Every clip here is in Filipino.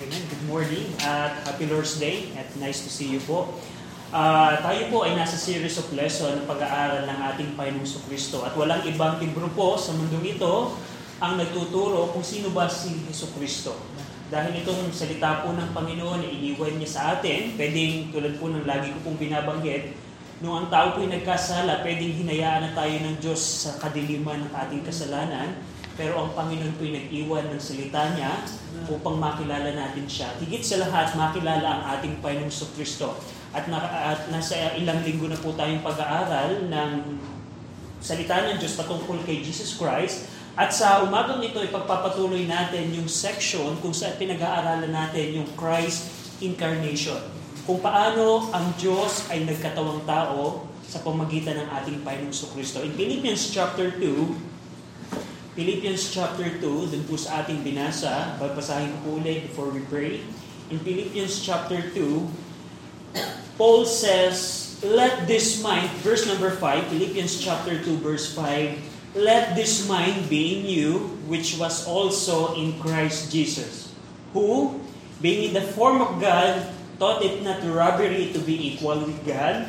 Amen. Good morning at happy Lord's Day at nice to see you po. Uh, tayo po ay nasa series of lesson ng pag-aaral ng ating Panginoong Kristo at walang ibang libro po sa mundong ito ang nagtuturo kung sino ba si Heso Kristo. Dahil itong salita po ng Panginoon na iniwan niya sa atin, pwedeng tulad po ng lagi ko pong binabanggit, nung ang tao po'y nagkasala, pwedeng hinayaan na tayo ng Diyos sa kadiliman ng ating kasalanan, pero ang Panginoon po'y nag-iwan ng salita niya upang makilala natin siya. Higit sa lahat, makilala ang ating Panginoong Kristo. At, na, at nasa ilang linggo na po tayong pag-aaral ng salita ng Diyos patungkol kay Jesus Christ. At sa umagang ito, ipagpapatuloy natin yung section kung saan pinag-aaralan natin yung Christ Incarnation. Kung paano ang Diyos ay nagkatawang tao sa pamagitan ng ating Panginoong Kristo. In Philippians chapter 2, Philippians chapter 2, dun po sa ating binasa, babasahin ko ulit before we pray. In Philippians chapter 2, Paul says, Let this mind, verse number 5, Philippians chapter 2, verse 5, Let this mind be in you, which was also in Christ Jesus, who, being in the form of God, thought it not robbery to be equal with God,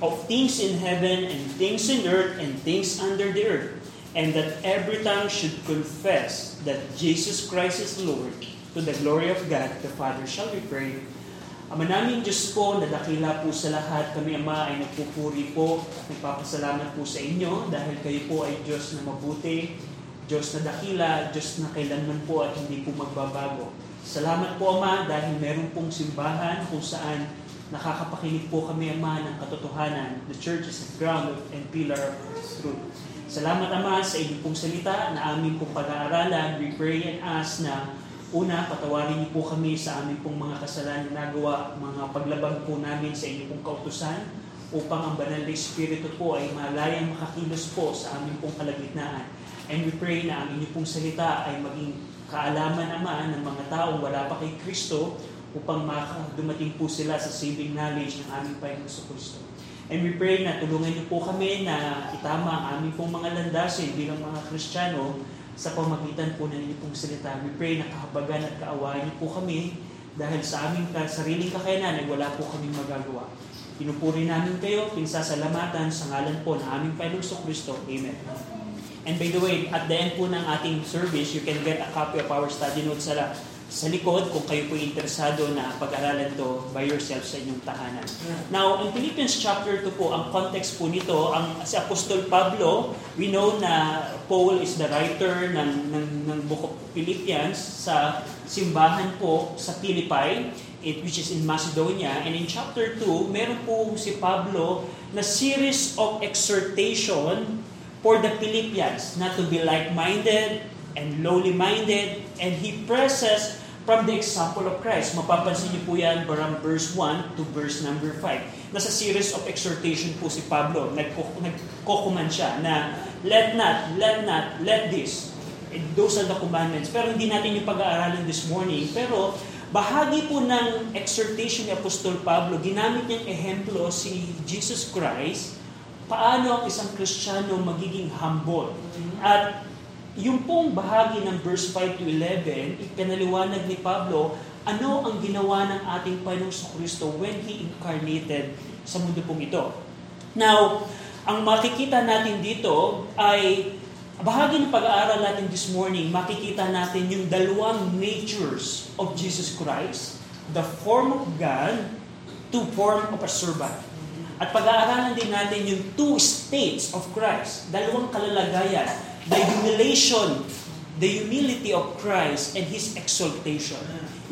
of things in heaven and things in earth and things under the earth, and that every tongue should confess that Jesus Christ is Lord to the glory of God the Father. Shall we pray? Ama namin Diyos po, na dakila po sa lahat, kami Ama ay nagpupuri po at nagpapasalamat po sa inyo dahil kayo po ay Diyos na mabuti, Diyos na dakila, Diyos na kailanman po at hindi po magbabago. Salamat po Ama dahil meron pong simbahan kung saan nakakapakinig po kami, Ama, ng katotohanan. The church is the ground and pillar of truth. Salamat, Ama, sa inyong pong salita na aming pong pag-aaralan. We pray and ask na una, patawarin niyo po kami sa aming pong mga kasalanan na nagawa, mga paglabag po namin sa inyong pong kautusan upang ang banal na Espiritu po ay malayang makakilos po sa aming pong kalagitnaan. And we pray na ang inyong pong salita ay maging kaalaman naman ng mga taong wala pa kay Kristo upang dumating po sila sa saving knowledge ng aming Panginoon Kristo. And we pray na tulungan niyo po kami na itama ang aming pong mga landasin bilang mga Kristiyano sa pamagitan po ng inyong salita. We pray na kahabagan at kaawaan niyo po kami dahil sa aming sariling kakayanan ay wala po kaming magagawa. Pinupuri namin kayo, pinsasalamatan sa ngalan po ng aming Panginoong Kristo. Amen. And by the way, at the end po ng ating service, you can get a copy of our study notes sa sa likod kung kayo po interesado na pag-aralan to by yourself sa inyong tahanan. Now, in Philippians chapter 2 po, ang context po nito, ang si Apostol Pablo, we know na Paul is the writer ng, ng, ng book of Philippians sa simbahan po sa Philippi, it, which is in Macedonia. And in chapter 2, meron po si Pablo na series of exhortation for the Philippians not to be like-minded and lowly-minded, and he presses from the example of Christ. Mapapansin niyo po yan from verse 1 to verse number 5. Nasa series of exhortation po si Pablo. Nagkokuman siya na let not, let not, let this. Those are the commandments. Pero hindi natin yung pag-aaralan this morning. Pero bahagi po ng exhortation ni Apostol Pablo, ginamit niyang ehemplo si Jesus Christ, paano ang isang Kristiyano magiging humble. At yung pong bahagi ng verse 5 to 11, ipinaliwanag ni Pablo, ano ang ginawa ng ating Panginoong Kristo when He incarnated sa mundo pong ito. Now, ang makikita natin dito ay bahagi ng pag-aaral natin this morning, makikita natin yung dalawang natures of Jesus Christ, the form of God to form of a servant. At pag-aaralan din natin yung two states of Christ, dalawang kalalagayan, the humiliation, the humility of Christ and His exaltation,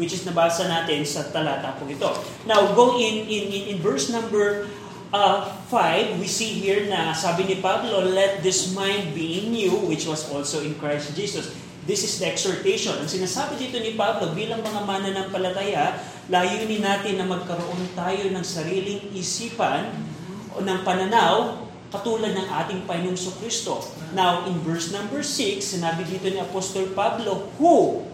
which is nabasa natin sa talata po ito. Now, go in, in, in, in verse number uh, 5, we see here na sabi ni Pablo, let this mind be in you, which was also in Christ Jesus. This is the exhortation. Ang sinasabi dito ni Pablo, bilang mga mananampalataya, layunin natin na magkaroon tayo ng sariling isipan o ng pananaw katulad ng ating Panginoong Kristo. Now, in verse number 6, sinabi dito ni Apostol Pablo, who,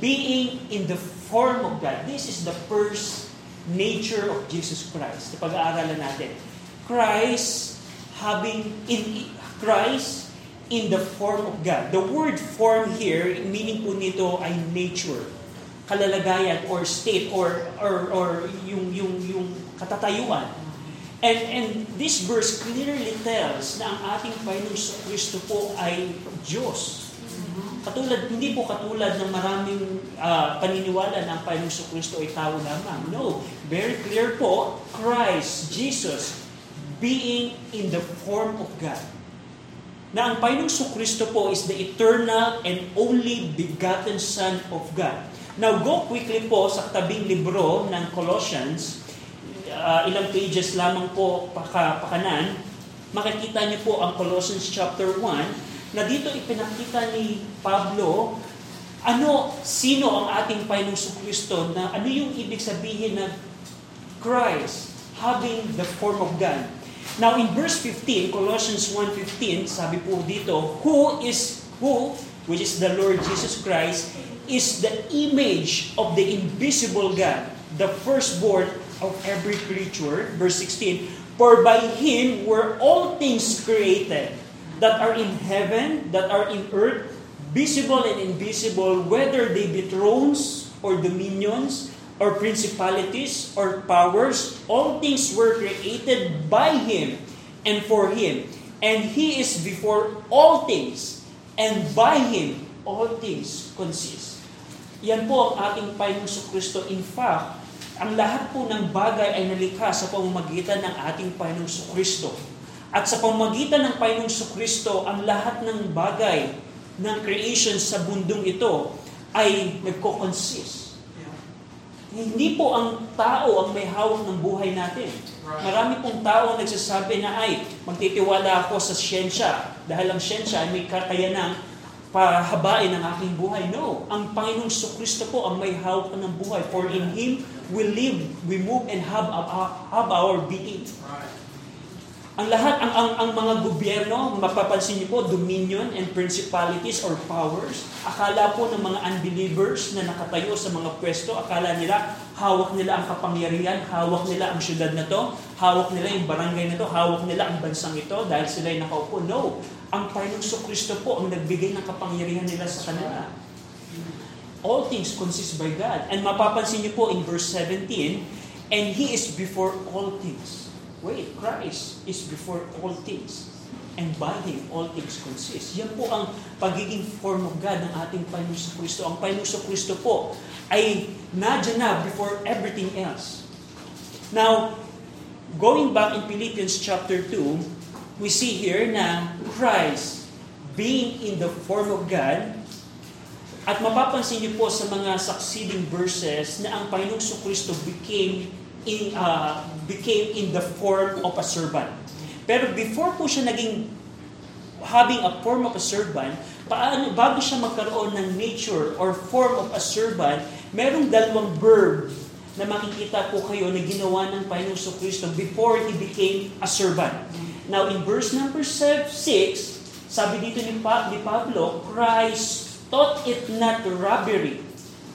being in the form of God, this is the first nature of Jesus Christ. Pag-aaralan natin. Christ having in Christ in the form of God. The word form here, meaning po nito ay nature, kalalagayan or state or or or yung yung yung katatayuan. And and this verse clearly tells na ang ating Panginoong Kristo po ay Diyos. Katulad, hindi po katulad ng maraming uh, paniniwala na ang Panginoong Kristo ay tao lamang. No, very clear po, Christ, Jesus, being in the form of God na ang Panginoong Kristo po is the eternal and only begotten Son of God. Now, go quickly po sa tabing libro ng Colossians, uh, ilang pages lamang po paka, pakanan, makikita niyo po ang Colossians chapter 1, na dito ipinakita ni Pablo ano, sino ang ating Panginoong Kristo na ano yung ibig sabihin na Christ having the form of God. Now in verse 15, Colossians 1.15, sabi po dito, who is, who, which is the Lord Jesus Christ, is the image of the invisible God, the firstborn of every creature. Verse 16, for by Him were all things created, that are in heaven, that are in earth, visible and invisible, whether they be thrones or dominions, or principalities or powers, all things were created by Him and for Him. And He is before all things, and by Him all things consist. Yan po ang ating Panginoong Kristo. In fact, ang lahat po ng bagay ay nalikha sa pamamagitan ng ating Panginoong Kristo. At sa pamamagitan ng Panginoong Kristo, ang lahat ng bagay ng creation sa bundong ito ay nagko-consist hindi po ang tao ang may hawak ng buhay natin. Marami pong tao ang nagsasabi na ay, magtitiwala ako sa siyensya dahil ang siyensya ay may kakayanang pahabain ang aking buhay. No, ang Panginoong Kristo po ang may hawak ng buhay. For in Him we live, we move, and have, have our being. Ang lahat, ang, ang, ang mga gobyerno, mapapansin niyo po, dominion and principalities or powers, akala po ng mga unbelievers na nakatayo sa mga pwesto, akala nila, hawak nila ang kapangyarihan, hawak nila ang syudad na to, hawak nila yung barangay na to, hawak nila ang bansang ito dahil sila ay nakaupo. No, ang Panginoong Kristo po ang nagbigay ng kapangyarihan nila sa kanila. All things consist by God. And mapapansin niyo po in verse 17, and He is before all things. Wait, Christ is before all things. And by Him, all things consist. Yan po ang pagiging form of God ng ating Panginoon Kristo. Ang Panginoon Kristo po ay nadyan na before everything else. Now, going back in Philippians chapter 2, we see here na Christ being in the form of God, at mapapansin niyo po sa mga succeeding verses na ang Panginoong Kristo became in, uh, became in the form of a servant. Pero before po siya naging having a form of a servant, paano, bago siya magkaroon ng nature or form of a servant, merong dalawang verb na makikita po kayo na ginawa ng Panginoong Kristo before He became a servant. Now, in verse number 6, sabi dito ni, pa, ni Pablo, Christ taught it not robbery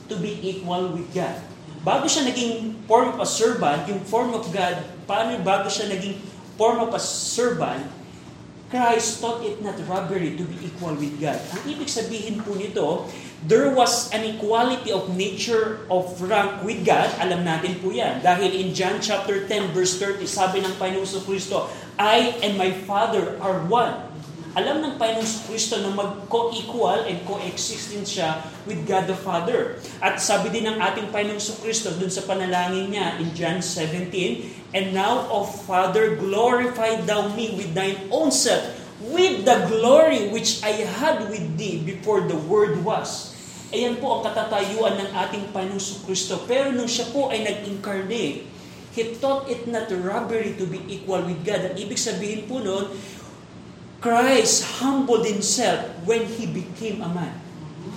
to be equal with God bago siya naging form of a servant, yung form of God, paano bago siya naging form of a servant, Christ taught it not robbery to be equal with God. Ang ibig sabihin po nito, there was an equality of nature of rank with God. Alam natin po yan. Dahil in John chapter 10 verse 30, sabi ng Panginoon Kristo, I and my Father are one. Alam ng Panginoong Kristo na mag-co-equal and co-existing siya with God the Father. At sabi din ng ating Panginoong Kristo dun sa panalangin niya in John 17, And now, O Father, glorify thou me with thine own self, with the glory which I had with thee before the Word was. Ayan po ang katatayuan ng ating Panginoong Kristo. Pero nung siya po ay nag-incarnate, He thought it not robbery to be equal with God. Ang ibig sabihin po noon, Christ humbled himself when he became a man.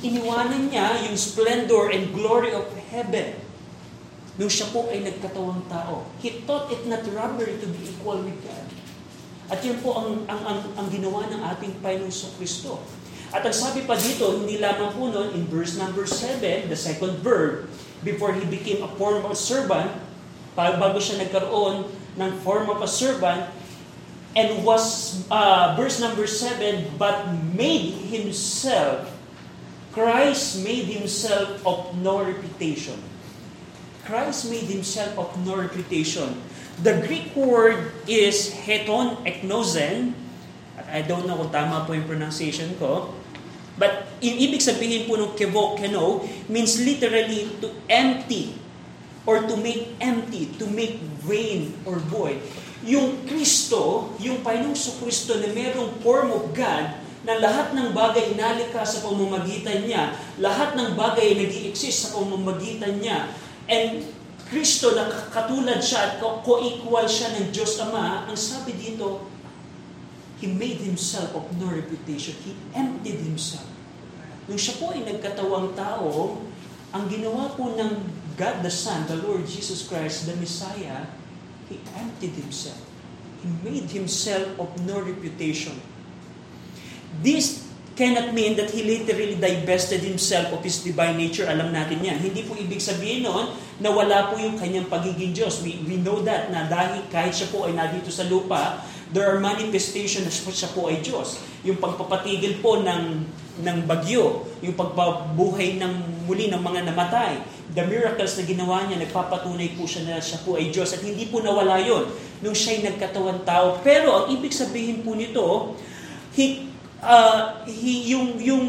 iniwanan niya yung splendor and glory of heaven nung siya po ay nagkatawang tao. He thought it not robbery to be equal with God. At yun po ang, ang, ang, ang ginawa ng ating Panginoon Kristo. At ang sabi pa dito, hindi lamang po nun, in verse number 7, the second verb, before he became a form of servant, bago siya nagkaroon ng form of a servant, and was, uh, verse number 7, but made himself, Christ made himself of no reputation. Christ made himself of no reputation. The Greek word is heton eknosen. I don't know kung tama po yung pronunciation ko. But yung ibig sabihin po ng kevo, keno, means literally to empty or to make empty, to make vain or void. Yung Kristo, yung Panginoong Kristo na mayroong form of God, na lahat ng bagay inalika sa pamamagitan niya, lahat ng bagay nag exist sa pamamagitan niya, And Kristo na katulad siya at co-equal siya ng Diyos Ama, ang sabi dito, He made Himself of no reputation. He emptied Himself. Nung siya po ay nagkatawang tao, ang ginawa po ng God the Son, the Lord Jesus Christ, the Messiah, He emptied Himself. He made Himself of no reputation. This cannot mean that he literally divested himself of his divine nature. Alam natin yan. Hindi po ibig sabihin noon na wala po yung kanyang pagiging Diyos. We, we know that na dahil kahit siya po ay nandito sa lupa, there are manifestations na siya po ay Diyos. Yung pagpapatigil po ng, ng bagyo, yung pagbabuhay ng muli ng mga namatay, the miracles na ginawa niya, nagpapatunay po siya na siya po ay Diyos. At hindi po nawala yon nung siya'y nagkatawan tao. Pero ang ibig sabihin po nito, he uh, he, yung, yung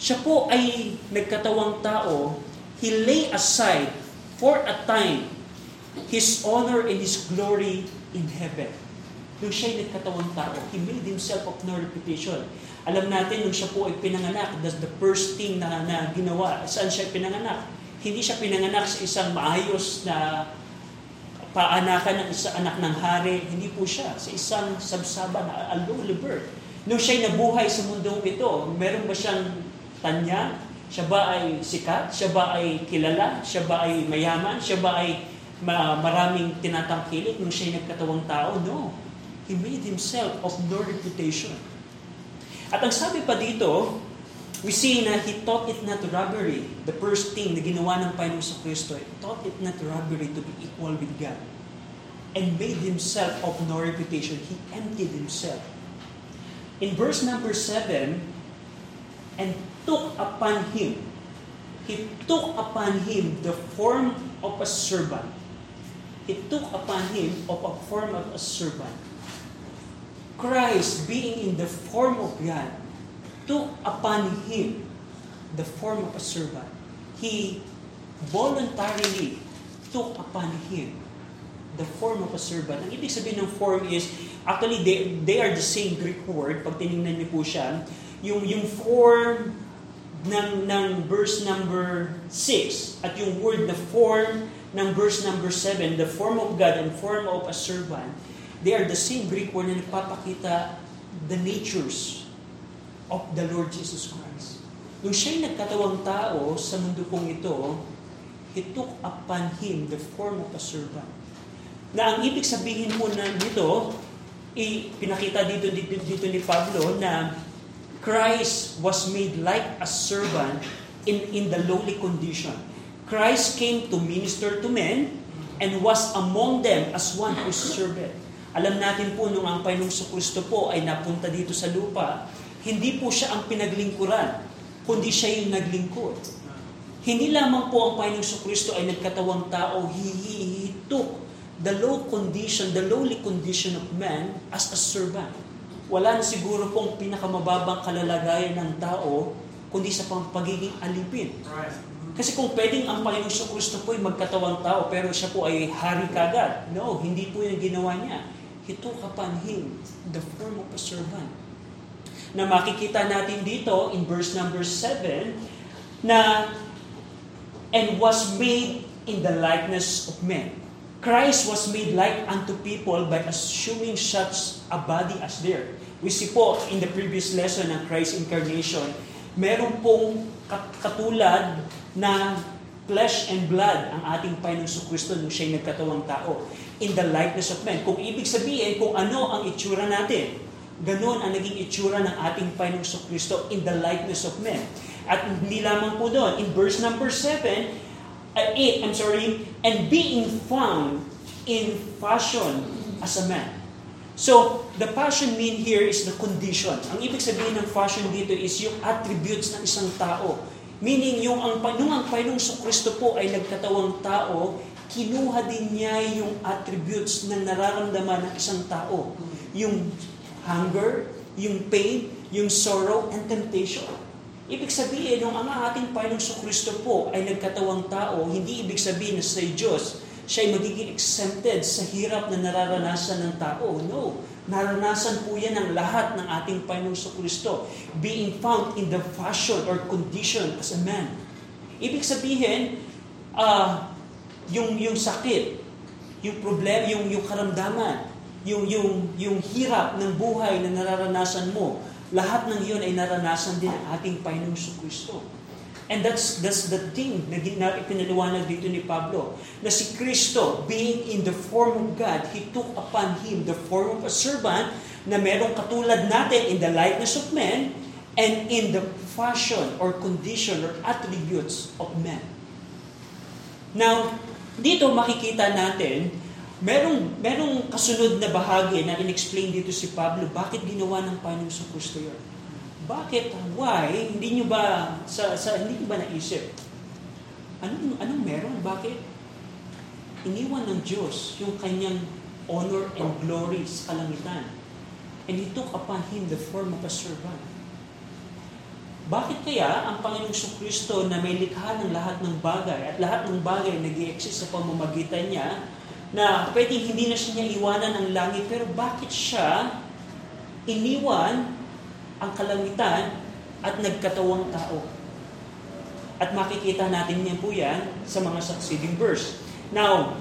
siya po ay nagkatawang tao, he lay aside for a time his honor and his glory in heaven. Nung siya'y nagkatawang tao, he made himself of no reputation. Alam natin, nung siya po ay pinanganak, that's the first thing na, na ginawa. Saan siya pinanganak? Hindi siya pinanganak sa isang maayos na paanakan ng isang anak ng hari. Hindi po siya. Sa isang sabsaba na a lowly birth Nung siya'y nabuhay sa mundong ito, meron ba siyang tanya? Siya ba ay sikat? Siya ba ay kilala? Siya ba ay mayaman? Siya ba ay maraming tinatangkilik nung siya'y nagkatawang tao? No. He made himself of no reputation. At ang sabi pa dito, we see na he thought it not robbery. The first thing na ginawa ng Panginoon sa Kristo, he thought it not robbery to be equal with God. And made himself of no reputation. He emptied himself in verse number 7, and took upon him, he took upon him the form of a servant. He took upon him of a form of a servant. Christ, being in the form of God, took upon him the form of a servant. He voluntarily took upon him the form of a servant. Ang ibig sabihin ng form is Actually, they, they are the same Greek word. Pag tinignan niyo po siya, yung, yung form ng, ng verse number 6 at yung word na form ng verse number 7, the form of God and form of a servant, they are the same Greek word na nagpapakita the natures of the Lord Jesus Christ. Nung siya'y nagkatawang tao sa mundo pong ito, He took upon Him the form of a servant. Na ang ibig sabihin po na dito, pinakita dito, dito, dito ni Pablo na Christ was made like a servant in, in the lowly condition. Christ came to minister to men and was among them as one who served. Alam natin po nung ang Panginoong Kristo po ay napunta dito sa lupa, hindi po siya ang pinaglingkuran, kundi siya yung naglingkod. Hindi lamang po ang Panginoong Kristo ay nagkatawang tao, he, he, he took the low condition, the lowly condition of man as a servant. Wala na siguro pong pinakamababang kalalagayan ng tao kundi sa pagiging alipin. Kasi kung pwedeng ang Panginoon sa Kristo po ay magkatawang tao pero siya po ay hari kagad. No, hindi po yung ginawa niya. He took upon him the form of a servant. Na makikita natin dito in verse number 7 na and was made in the likeness of men. Christ was made like unto people by assuming such a body as there. We see po in the previous lesson ng Christ incarnation, meron pong katulad na flesh and blood ang ating Panginoong Kristo nung siya'y nagkatawang tao. In the likeness of men. Kung ibig sabihin kung ano ang itsura natin, ganun ang naging itsura ng ating Panginoong Kristo in the likeness of men. At hindi lamang po doon, in verse number 7, uh, 8, I'm sorry, and being found in fashion as a man. So, the fashion mean here is the condition. Ang ibig sabihin ng fashion dito is yung attributes ng isang tao Meaning, yung ang, nung ang Panginoong Kristo po ay nagkatawang tao, kinuha din niya yung attributes na nararamdaman ng isang tao. Yung hunger, yung pain, yung sorrow, and temptation. Ibig sabihin, nung ang ating Panginoong Kristo po ay nagkatawang tao, hindi ibig sabihin na sa Diyos, siya ay magiging exempted sa hirap na nararanasan ng tao. No. Naranasan po yan ng lahat ng ating Panginoong Kristo. Being found in the fashion or condition as a man. Ibig sabihin, uh, yung, yung sakit, yung problem, yung, yung karamdaman, yung, yung, yung hirap ng buhay na nararanasan mo, lahat ng iyon ay naranasan din ng ating Panginoong Kristo. And that's, that's the thing na, na ipinaliwanag dito ni Pablo. Na si Kristo, being in the form of God, He took upon Him the form of a servant na merong katulad natin in the likeness of men and in the fashion or condition or attributes of men. Now, dito makikita natin, merong, merong kasunod na bahagi na in-explain dito si Pablo, bakit ginawa ng Panginoon sa Kristo yun? Bakit? Why? Hindi nyo ba, sa, sa, hindi nyo ba naisip? Anong, anong meron? Bakit? Iniwan ng Diyos yung kanyang honor and glory sa kalangitan. And He took upon Him the form of a servant. Bakit kaya ang Panginoong Kristo na may likha ng lahat ng bagay at lahat ng bagay nag exist sa pamamagitan niya na pwedeng hindi na siya niya iwanan ng langit pero bakit siya iniwan ang kalangitan at nagkatawang tao. At makikita natin niyan po yan sa mga succeeding verse. Now,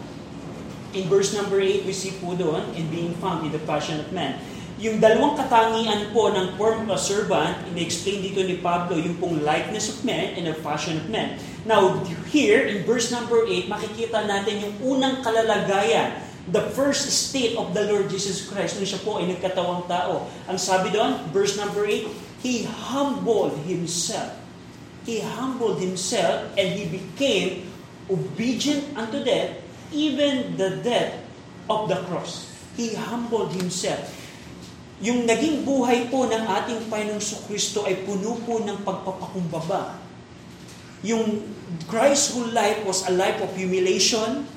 in verse number 8, we see po doon, in being found in the passion of man. Yung dalawang katangian po ng form of a servant, in-explain dito ni Pablo, yung pong likeness of man and the fashion of man. Now, here, in verse number 8, makikita natin yung unang kalalagayan the first state of the Lord Jesus Christ nung siya po ay nagkatawang tao. Ang sabi doon, verse number 8, He humbled Himself. He humbled Himself and He became obedient unto death, even the death of the cross. He humbled Himself. Yung naging buhay po ng ating Panginoong Kristo ay puno po ng pagpapakumbaba. Yung Christ's whole life was a life of humiliation,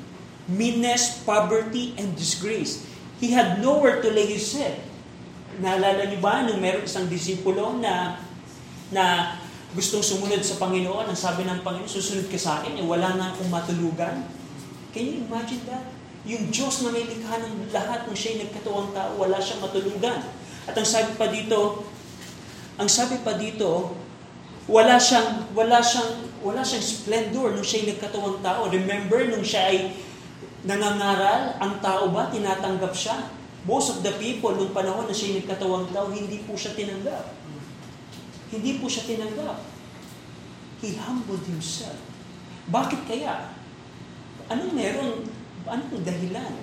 meanness, poverty, and disgrace. He had nowhere to lay his head. Naalala niyo ba nung meron isang disipulo na na gustong sumunod sa Panginoon, ang sabi ng Panginoon, susunod ka sa akin, eh, wala na akong matulugan. Can you imagine that? Yung Diyos na may likha ng lahat ng siya'y nagkatawang tao, wala siyang matulugan. At ang sabi pa dito, ang sabi pa dito, wala siyang wala siyang wala siyang splendor nung siya'y nagkatawang tao. Remember nung siya ay Nangangaral, ang tao ba tinatanggap siya? Most of the people, nung panahon na siya nagkatawang tao, hindi po siya tinanggap. Hindi po siya tinanggap. He humbled himself. Bakit kaya? Anong meron? Anong dahilan?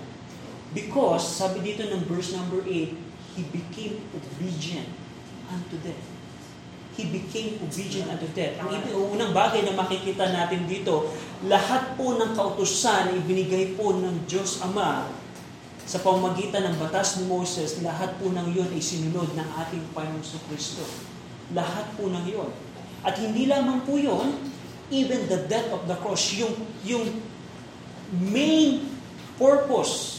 Because, sabi dito ng verse number 8, He became obedient unto death he became obedient unto death. Ang unang bagay na makikita natin dito, lahat po ng kautusan ibinigay po ng Diyos Ama sa pamamagitan ng batas ni Moses, lahat po ng iyon ay sinunod ng ating Panginoon Kristo. Lahat po ng iyon. At hindi lamang po yun, even the death of the cross, yung, yung main purpose,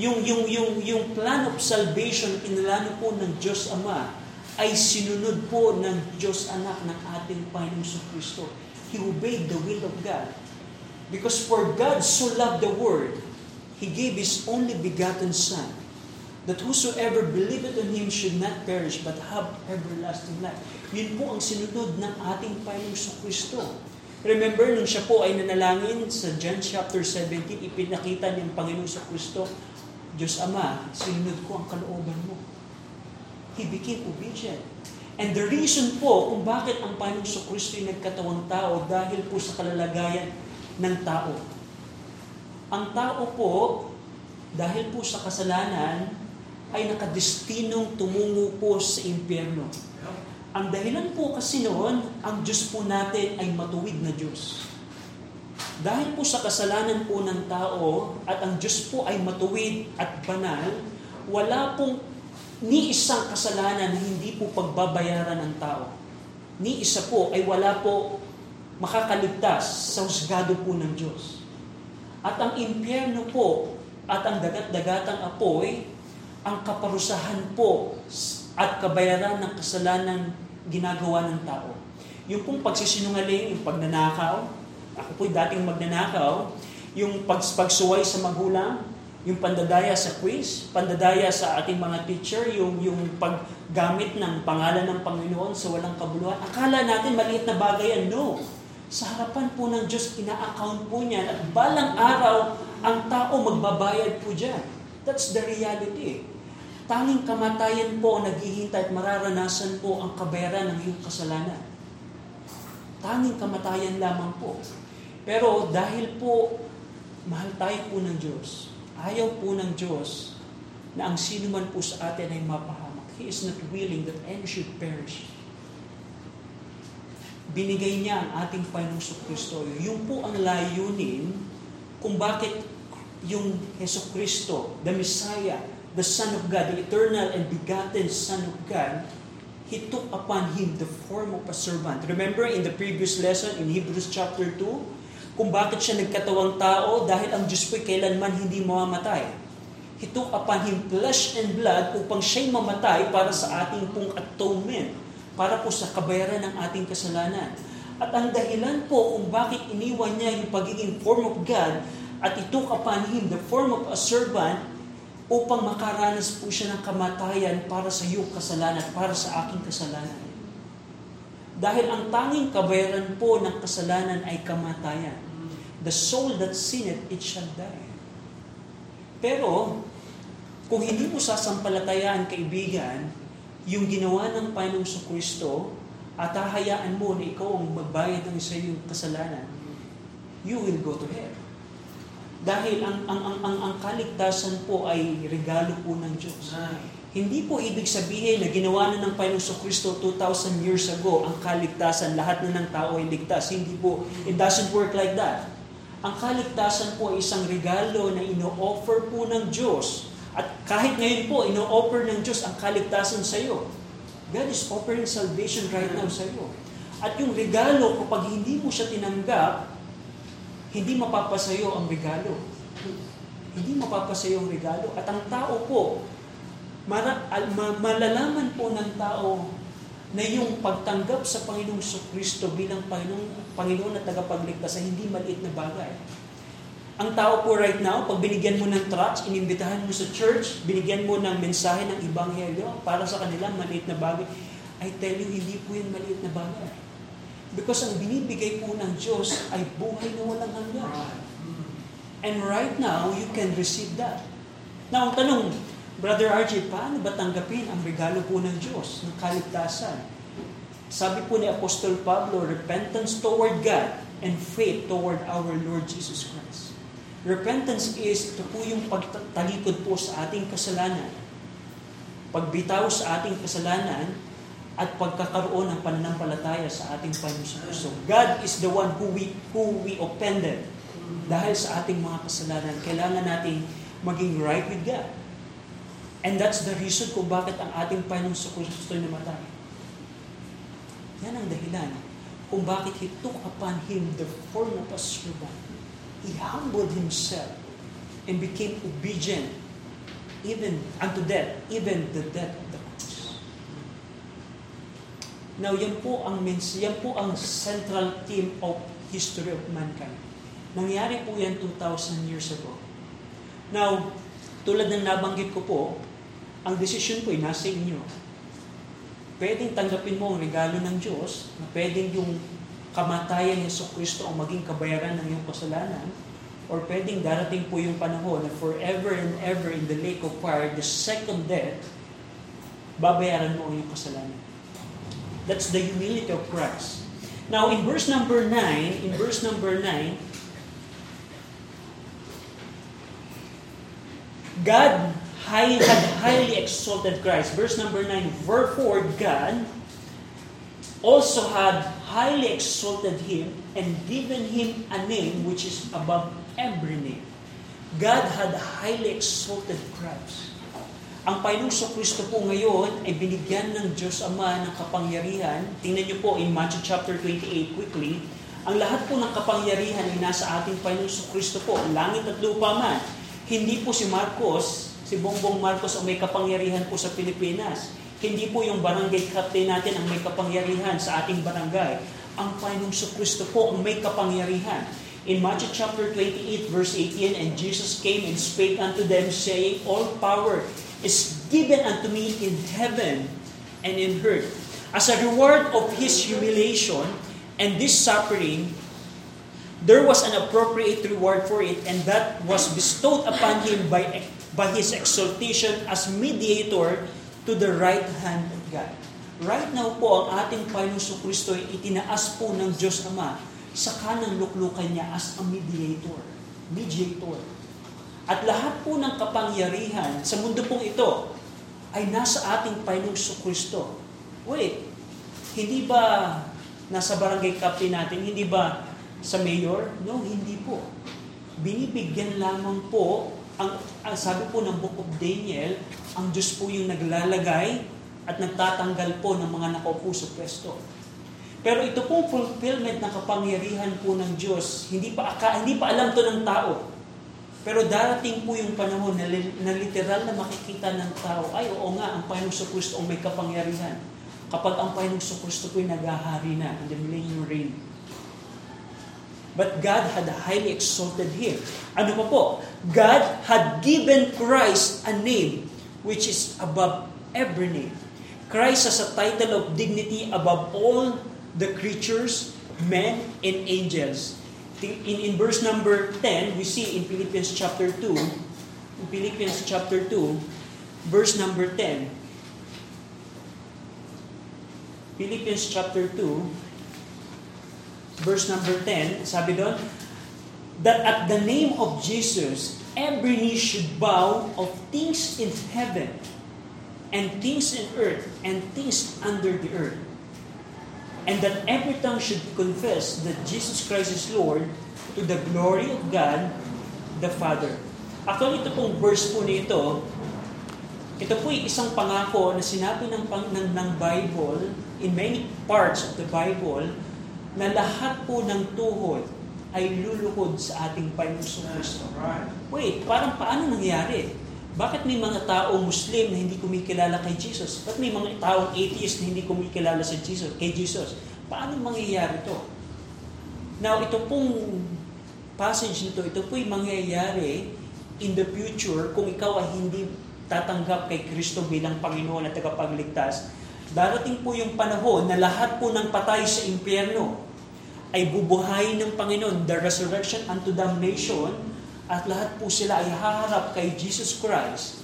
yung, yung, yung, yung plan of salvation, inalano po ng Diyos Ama, ay sinunod po ng Diyos anak ng ating Panginoong Kristo. He obeyed the will of God. Because for God so loved the world, He gave His only begotten Son, that whosoever believeth on Him should not perish, but have everlasting life. Yun po ang sinunod ng ating Panginoong Kristo. Remember, nung siya po ay nanalangin sa John chapter 17, ipinakita ng Panginoong sa Kristo, Diyos Ama, sinunod ko ang kalooban mo he became obedient. And the reason po kung bakit ang Panginoong Kristo ay nagkatawang tao dahil po sa kalalagayan ng tao. Ang tao po, dahil po sa kasalanan, ay nakadestinong tumungo po sa impyerno. Ang dahilan po kasi noon, ang Diyos po natin ay matuwid na Diyos. Dahil po sa kasalanan po ng tao at ang Diyos po ay matuwid at banal, wala pong ni isang kasalanan na hindi po pagbabayaran ng tao. Ni isa po ay wala po makakaligtas sa husgado po ng Diyos. At ang impyerno po at ang dagat-dagatang apoy, ang kaparusahan po at kabayaran ng kasalanan ginagawa ng tao. Yung pong pagsisinungaling, yung pagnanakaw, ako po'y dating magnanakaw, yung pagsuway sa magulang, yung pandadaya sa quiz, pandadaya sa ating mga teacher, yung, yung paggamit ng pangalan ng Panginoon sa walang kabuluhan. Akala natin maliit na bagay yan. No. Sa harapan po ng Diyos, ina-account po niyan at balang araw, ang tao magbabayad po dyan. That's the reality. Tanging kamatayan po ang naghihintay at mararanasan po ang kabayaran ng iyong kasalanan. Tanging kamatayan lamang po. Pero dahil po mahal tayo po ng Diyos, Ayaw po ng Diyos na ang sino man po sa atin ay mapahamak. He is not willing that any should perish. Binigay niya ang ating Panginoong Kristo. Yung po ang layunin kung bakit yung Heso Kristo, the Messiah, the Son of God, the eternal and begotten Son of God, He took upon Him the form of a servant. Remember in the previous lesson in Hebrews chapter 2, kung bakit siya nagkatawang tao dahil ang Diyos po'y kailanman hindi mamamatay. He took upon Him flesh and blood upang siya'y mamatay para sa ating pong atonement, para po sa kabayaran ng ating kasalanan. At ang dahilan po kung bakit iniwan niya yung pagiging form of God at he took upon Him the form of a servant upang makaranas po siya ng kamatayan para sa iyong kasalanan, para sa aking kasalanan. Dahil ang tanging kabayaran po ng kasalanan ay kamatayan. The soul that sinneth, it shall die. Pero, kung hindi mo sasampalatayaan, kaibigan, yung ginawa ng Panginoong Kristo, at hahayaan mo na ikaw ang magbayad ng sa iyong kasalanan, you will go to hell. Dahil ang, ang, ang, ang, ang kaligtasan po ay regalo po ng Diyos. Hindi po ibig sabihin na ginawa na ng Panginoong Kristo 2,000 years ago ang kaligtasan, lahat na ng tao ay ligtas. Hindi po, it doesn't work like that. Ang kaligtasan po ay isang regalo na ino-offer po ng Diyos. At kahit ngayon po, ino-offer ng Diyos ang kaligtasan sa iyo. God is offering salvation right now sa iyo. At yung regalo, kapag hindi mo siya tinanggap, hindi mapapasayo ang regalo. Hindi mapapasayo ang regalo. At ang tao po, mara, malalaman po ng tao na yung pagtanggap sa Panginoong Kristo bilang Panginoon, Panginoon at tagapagligtas ay hindi maliit na bagay. Ang tao po right now, pag binigyan mo ng trust, inimbitahan mo sa church, binigyan mo ng mensahe ng Ebanghelyo, para sa kanila maliit na bagay, I tell you, hindi po yan maliit na bagay. Because ang binibigay po ng Diyos ay buhay na walang hanggan. And right now, you can receive that. Now, ang tanong, Brother RJ, paano ba tanggapin ang regalo po ng Diyos, ng kaligtasan? Sabi po ni Apostol Pablo, repentance toward God and faith toward our Lord Jesus Christ. Repentance is, ito po yung pagtalikod po sa ating kasalanan. Pagbitaw sa ating kasalanan at pagkakaroon ng pananampalataya sa ating Panginoon So God is the one who we, who we offended. Dahil sa ating mga kasalanan, kailangan nating maging right with God. And that's the reason kung bakit ang ating Panginoong sa Kristo ay namatay. Yan ang dahilan kung bakit He took upon Him the form of a servant. He humbled Himself and became obedient even unto death, even the death of the cross. Now, yan po ang yan po ang central theme of history of mankind. Nangyari po yan 2,000 years ago. Now, tulad ng nabanggit ko po, ang desisyon po ay nasa inyo. Pwedeng tanggapin mo ang regalo ng Diyos, na pwedeng yung kamatayan ni Yeso Kristo ang maging kabayaran ng iyong kasalanan, or pwedeng darating po yung panahon na forever and ever in the lake of fire, the second death, babayaran mo ang iyong kasalanan. That's the humility of Christ. Now, in verse number 9, in verse number 9, God high, had highly exalted Christ. Verse number 9, Wherefore God also had highly exalted him and given him a name which is above every name. God had highly exalted Christ. Ang Panginoong Kristo po ngayon ay binigyan ng Diyos Ama ng kapangyarihan. Tingnan niyo po in Matthew chapter 28 quickly. Ang lahat po ng kapangyarihan ay nasa ating Panginoong Kristo po, langit at lupa man. Hindi po si Marcos, si Bongbong Marcos ang may kapangyarihan po sa Pilipinas. Hindi po yung barangay captain natin ang may kapangyarihan sa ating barangay. Ang Panginoong Kristo po ang may kapangyarihan. In Matthew chapter 28 verse 18, And Jesus came and spake unto them, saying, All power is given unto me in heaven and in earth. As a reward of his humiliation and this suffering, there was an appropriate reward for it, and that was bestowed upon him by, by his exaltation as mediator to the right hand of God. Right now po, ang ating Panginoon Kristo ay itinaas po ng Diyos Ama sa kanang luklukan niya as a mediator. Mediator. At lahat po ng kapangyarihan sa mundo pong ito ay nasa ating Panginoong Kristo. Wait, hindi ba nasa barangay captain natin, hindi ba sa mayor? No, hindi po. Binibigyan lamang po, ang, ang sabi po ng Book of Daniel, ang Diyos po yung naglalagay at nagtatanggal po ng mga nakaupo sa pwesto. Pero ito pong fulfillment ng kapangyarihan po ng Diyos, hindi pa, hindi pa alam to ng tao. Pero darating po yung panahon na, na literal na makikita ng tao, ay oo nga, ang Panginoong Kristo ang may kapangyarihan. Kapag ang Panginoong Kristo po'y naghahari na in the millennium reign. But God had highly exalted Him. Ano pa po? God had given Christ a name which is above every name. Christ has a title of dignity above all the creatures, men, and angels. In, in verse number 10, we see in Philippians chapter 2, in Philippians chapter 2, verse number 10, Philippians chapter 2, verse number 10, sabi doon, that at the name of Jesus, every knee should bow of things in heaven, and things in earth, and things under the earth. And that every tongue should confess that Jesus Christ is Lord to the glory of God the Father. Actually, ito pong verse po nito, ito po isang pangako na sinabi ng, ng, ng Bible in many parts of the Bible na lahat po ng tuhod ay luluhod sa ating Panginoon Kristo. Wait, parang paano nangyari? Bakit may mga taong Muslim na hindi kumikilala kay Jesus? Bakit may mga taong atheist na hindi kumikilala sa Jesus, kay Jesus? Paano mangyayari ito? Now, ito pong passage nito, ito po'y mangyayari in the future kung ikaw ay hindi tatanggap kay Kristo bilang Panginoon at tagapagligtas. Darating po yung panahon na lahat po ng patay sa impyerno ay bubuhayin ng Panginoon, the resurrection unto damnation, at lahat po sila ay haharap kay Jesus Christ.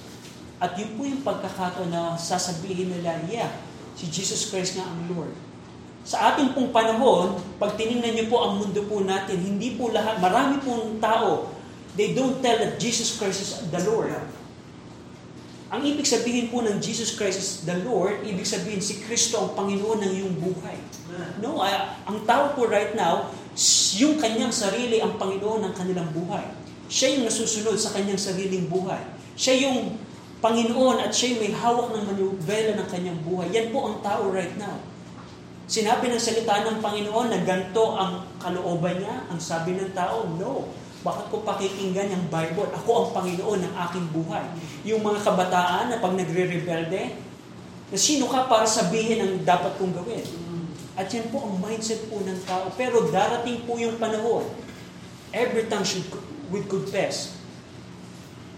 At yun po yung pagkakataon na sasabihin nila, yeah, si Jesus Christ nga ang Lord. Sa ating pong panahon, pag tinignan niyo po ang mundo po natin, hindi po lahat, marami pong tao, they don't tell that Jesus Christ is the Lord. Ang ibig sabihin po ng Jesus Christ is the Lord, ibig sabihin si Kristo ang Panginoon ng iyong buhay. No, uh, ang tao po right now, yung kanyang sarili ang Panginoon ng kanilang buhay. Siya yung nasusunod sa kanyang sariling buhay. Siya yung Panginoon at siya yung may hawak ng manubela ng kanyang buhay. Yan po ang tao right now. Sinabi ng salita ng Panginoon na ganito ang kalooban niya. Ang sabi ng tao, no. Bakit ko pakikinggan yung Bible? Ako ang Panginoon ng aking buhay. Yung mga kabataan na pag nagre-rebelde, na sino ka para sabihin ang dapat kong gawin? At yan po ang mindset po ng tao. Pero darating po yung panahon, every tongue should would confess,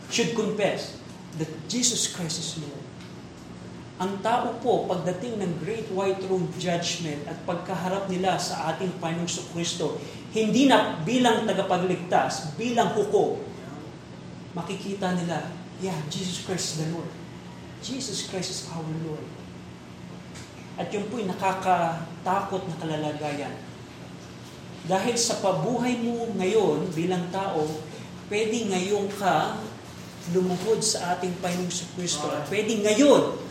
should confess that Jesus Christ is Lord. Ang tao po, pagdating ng Great White Throne Judgment at pagkaharap nila sa ating Panginoong Kristo, hindi na bilang tagapagligtas, bilang huko, makikita nila, yeah, Jesus Christ is the Lord. Jesus Christ is our Lord. At yun po'y nakakatakot na kalalagayan. Dahil sa pabuhay mo ngayon bilang tao, pwede ngayon ka lumuhod sa ating Panginoong Kristo. Pwede ngayon,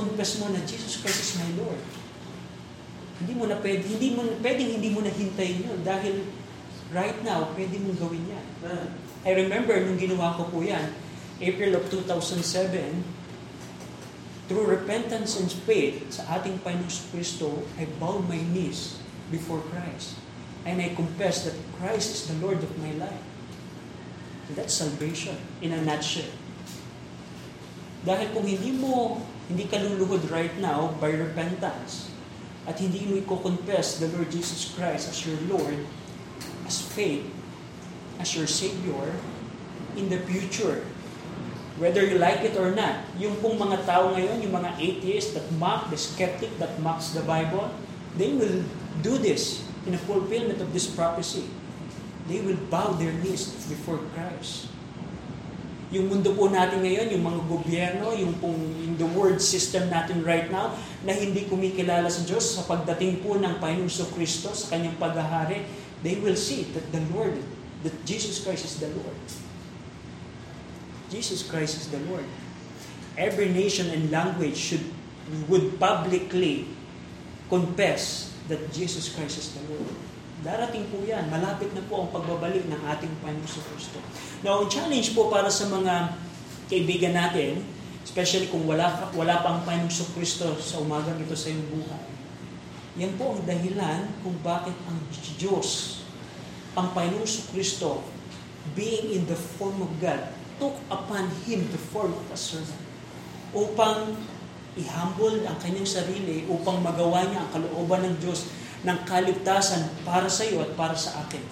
confess mo na Jesus Christ is my Lord. Hindi mo na pwede, hindi mo, pwedeng hindi mo na hintayin yun dahil right now, pwede mong gawin yan. I remember nung ginawa ko po yan, April of 2007, through repentance and faith sa ating Panginoong Kristo, I bowed my knees before Christ. And I confess that Christ is the Lord of my life. And that's salvation in a nutshell. Dahil kung hindi mo, hindi ka luluhod right now by repentance, at hindi mo i-confess the Lord Jesus Christ as your Lord, as faith, as your Savior, in the future, whether you like it or not, yung pong mga tao ngayon, yung mga atheists that mock, the skeptic that mocks the Bible, they will do this in a fulfillment of this prophecy. They will bow their knees before Christ. Yung mundo po natin ngayon, yung mga gobyerno, yung pong yung the world system natin right now, na hindi kumikilala sa Diyos sa pagdating po ng Panginoon Kristo sa kanyang paghahari, they will see that the Lord, that Jesus Christ is the Lord. Jesus Christ is the Lord. Every nation and language should would publicly confess that Jesus Christ is the Lord. Darating po yan. Malapit na po ang pagbabalik ng ating Panginoon Kristo. Now, ang challenge po para sa mga kaibigan natin, especially kung wala, wala pang Panginoon Kristo sa umagang ito sa iyong buhay, yan po ang dahilan kung bakit ang Diyos, ang Panginoon Kristo, being in the form of God, took upon Him the form of a servant upang i-humble ang kanyang sarili upang magawa niya ang kalooban ng Diyos ng kaligtasan para sa iyo at para sa akin.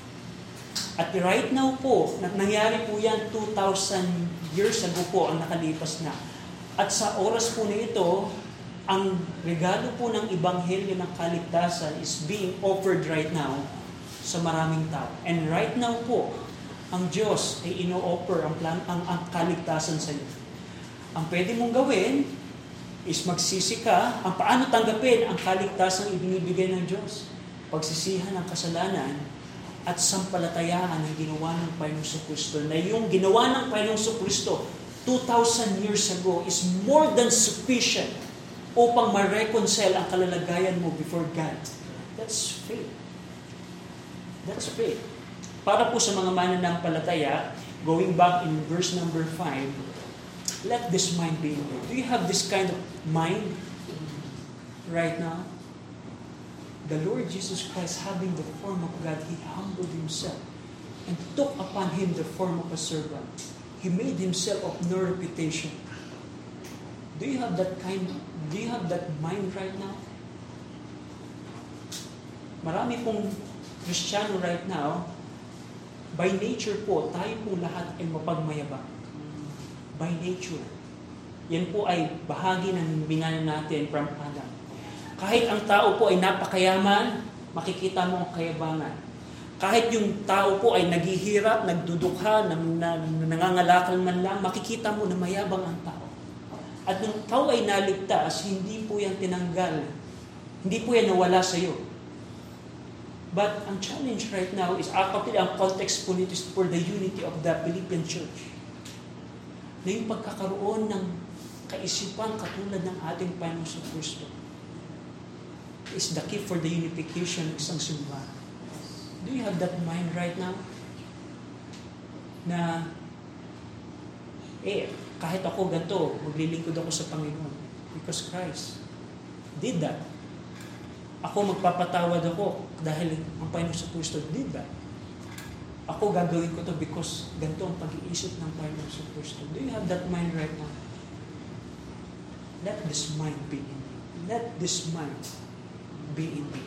At right now po, nangyari po yan 2,000 years ago po ang nakalipas na. At sa oras po na ito, ang regalo po ng Ibanghelyo ng kaligtasan is being offered right now sa maraming tao. And right now po, ang Diyos ay ino-offer ang, plan, ang, ang kaligtasan sa iyo. Ang pwede mong gawin is magsisi ka. Ang paano tanggapin ang kaligtasan ibinibigay ng Diyos? Pagsisihan ng kasalanan at sampalatayaan ang ginawa ng Panginoong Kristo na yung ginawa ng Panginoong Kristo 2,000 years ago is more than sufficient upang ma-reconcile ang kalalagayan mo before God. That's faith. That's faith. Para po sa mga mananampalataya, going back in verse number 5, let this mind be in you. Do you have this kind of mind right now? The Lord Jesus Christ, having the form of God, He humbled Himself and took upon Him the form of a servant. He made Himself of no reputation. Do you have that kind, do you have that mind right now? Marami pong Kristiyano right now, by nature po, tayo po lahat ay mapagmayabang. By nature. Yan po ay bahagi ng binganan natin from Adam. Kahit ang tao po ay napakayaman, makikita mo ang kayabangan. Kahit yung tao po ay naghihirap, nagdudukha, nang, na, nangangalakal man lang, makikita mo na mayabang ang tao. At nung tao ay naligtas, hindi po yan tinanggal. Hindi po yan nawala sa iyo. But ang challenge right now is actually ang context po nito is for the unity of the Philippine Church. Na yung pagkakaroon ng kaisipan katulad ng ating Panginoon Kristo is the key for the unification ng isang simbahan. Do you have that mind right now? Na, eh, kahit ako ganito, maglilingkod ako sa Panginoon. Because Christ did that. Ako magpapatawad ako dahil ang Panginoon sa Kristo did that. Ako gagawin ko to because ganito ang pag-iisip ng Panginoon sa Kristo. Do you have that mind right now? Let this mind be in me. Let this mind be in me.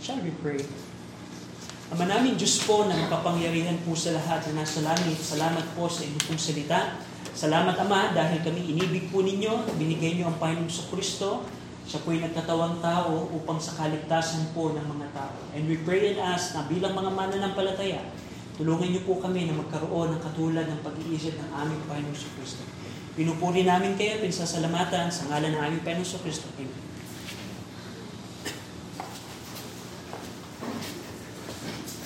Shall we pray? Ama namin Diyos po na makapangyarihan po sa lahat na nasa langit. Salamat po sa inyong pong salita. Salamat Ama dahil kami inibig po ninyo, binigay niyo ang Panginoon sa Kristo. Siya po'y nagkatawang tao upang sa kaligtasan po ng mga tao. And we pray and ask na bilang mga mananampalataya, tulungan niyo po kami na magkaroon ng katulad ng pag-iisip ng aming Panginoon Kristo. Pinupuri namin kayo, pinsasalamatan sa ngalan ng aming Panginoon Kristo. Amen.